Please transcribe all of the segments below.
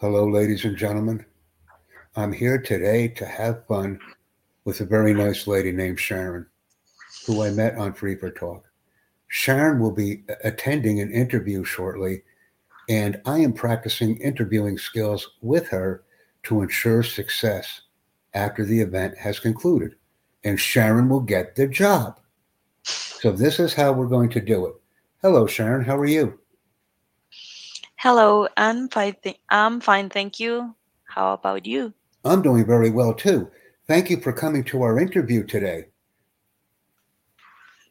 Hello, ladies and gentlemen. I'm here today to have fun with a very nice lady named Sharon, who I met on Free for Talk. Sharon will be attending an interview shortly, and I am practicing interviewing skills with her to ensure success after the event has concluded. And Sharon will get the job. So, this is how we're going to do it. Hello, Sharon. How are you? Hello, I'm fine. Th- I'm fine, thank you. How about you? I'm doing very well too. Thank you for coming to our interview today.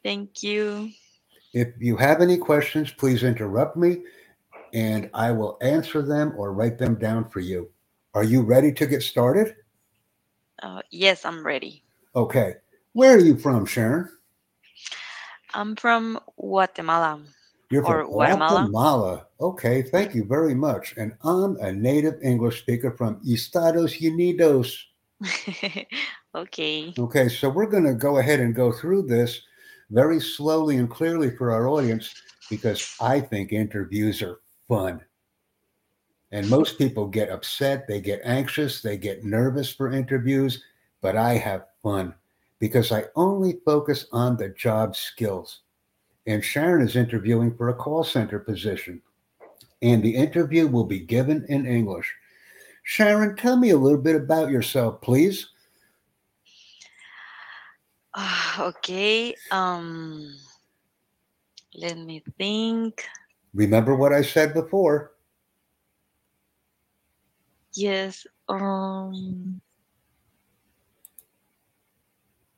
Thank you. If you have any questions, please interrupt me and I will answer them or write them down for you. Are you ready to get started? Uh, yes, I'm ready. Okay. Where are you from, Sharon? I'm from Guatemala. You're Or from Guatemala. Guatemala. Okay, thank you very much. And I'm a native English speaker from Estados Unidos. okay. Okay, so we're going to go ahead and go through this very slowly and clearly for our audience because I think interviews are fun. And most people get upset, they get anxious, they get nervous for interviews, but I have fun because I only focus on the job skills. And Sharon is interviewing for a call center position, and the interview will be given in English. Sharon, tell me a little bit about yourself, please. Ah, okay. Um, let me think. Remember what I said before. Yes. Um.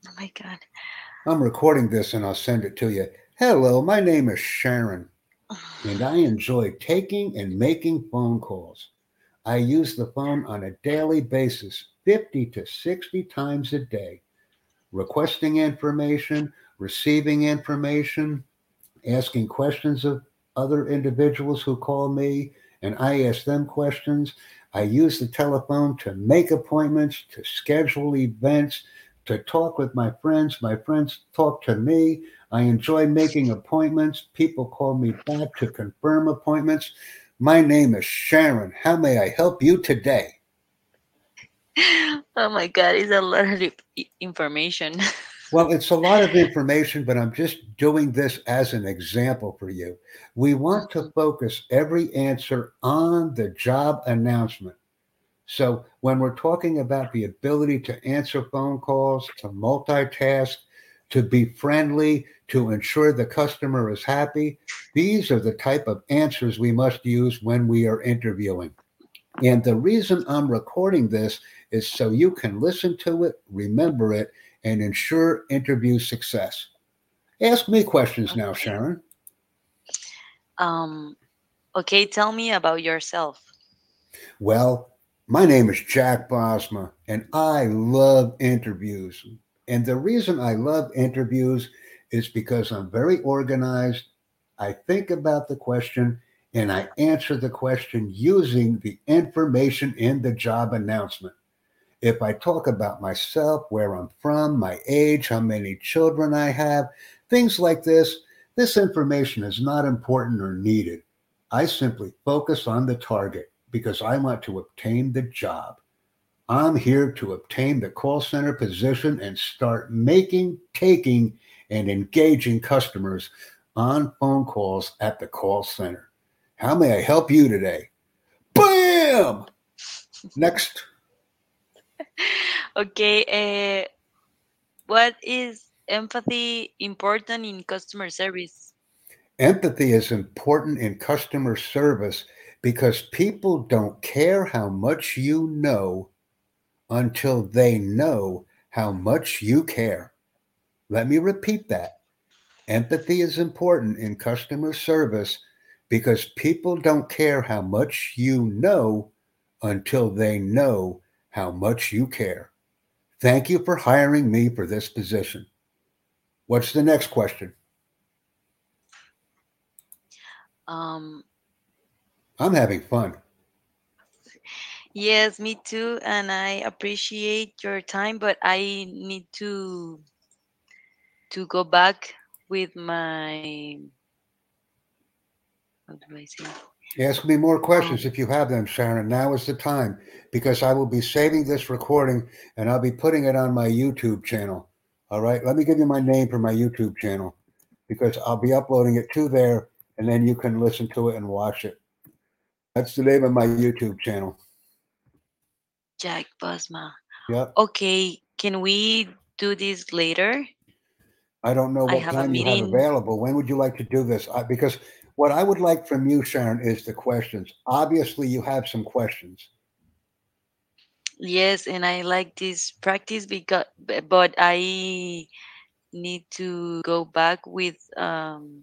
Oh my God. I'm recording this and I'll send it to you. Hello, my name is Sharon, and I enjoy taking and making phone calls. I use the phone on a daily basis, 50 to 60 times a day, requesting information, receiving information, asking questions of other individuals who call me, and I ask them questions. I use the telephone to make appointments, to schedule events, to talk with my friends. My friends talk to me. I enjoy making appointments. People call me back to confirm appointments. My name is Sharon. How may I help you today? Oh my God, it's a lot of information. Well, it's a lot of information, but I'm just doing this as an example for you. We want to focus every answer on the job announcement. So, when we're talking about the ability to answer phone calls, to multitask, to be friendly, to ensure the customer is happy, these are the type of answers we must use when we are interviewing. And the reason I'm recording this is so you can listen to it, remember it, and ensure interview success. Ask me questions now, Sharon. Um. Okay, tell me about yourself. Well, my name is Jack Bosma, and I love interviews. And the reason I love interviews is because I'm very organized. I think about the question and I answer the question using the information in the job announcement. If I talk about myself, where I'm from, my age, how many children I have, things like this, this information is not important or needed. I simply focus on the target because I want to obtain the job. I'm here to obtain the call center position and start making, taking, and engaging customers on phone calls at the call center. How may I help you today? Bam! Next. Okay. Uh, what is empathy important in customer service? Empathy is important in customer service because people don't care how much you know until they know how much you care. Let me repeat that. Empathy is important in customer service because people don't care how much you know until they know how much you care. Thank you for hiring me for this position. What's the next question? Um. I'm having fun. Yes, me too, and I appreciate your time, but I need to to go back with my How do I say? Ask me more questions um, if you have them, Sharon. Now is the time because I will be saving this recording and I'll be putting it on my YouTube channel. All right. Let me give you my name for my YouTube channel because I'll be uploading it to there and then you can listen to it and watch it. That's the name of my YouTube channel. Jack Bosma. Yep. Okay, can we do this later? I don't know I what have a time you have meeting. available. When would you like to do this? I, because what I would like from you, Sharon, is the questions. Obviously, you have some questions. Yes, and I like this practice because but I need to go back with um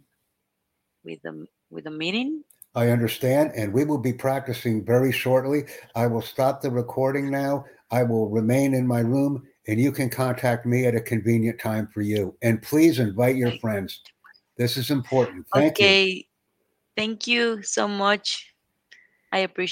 with the with the meeting. I understand, and we will be practicing very shortly. I will stop the recording now. I will remain in my room, and you can contact me at a convenient time for you. And please invite your friends. This is important. Thank you. okay. Thank you so much. I appreciate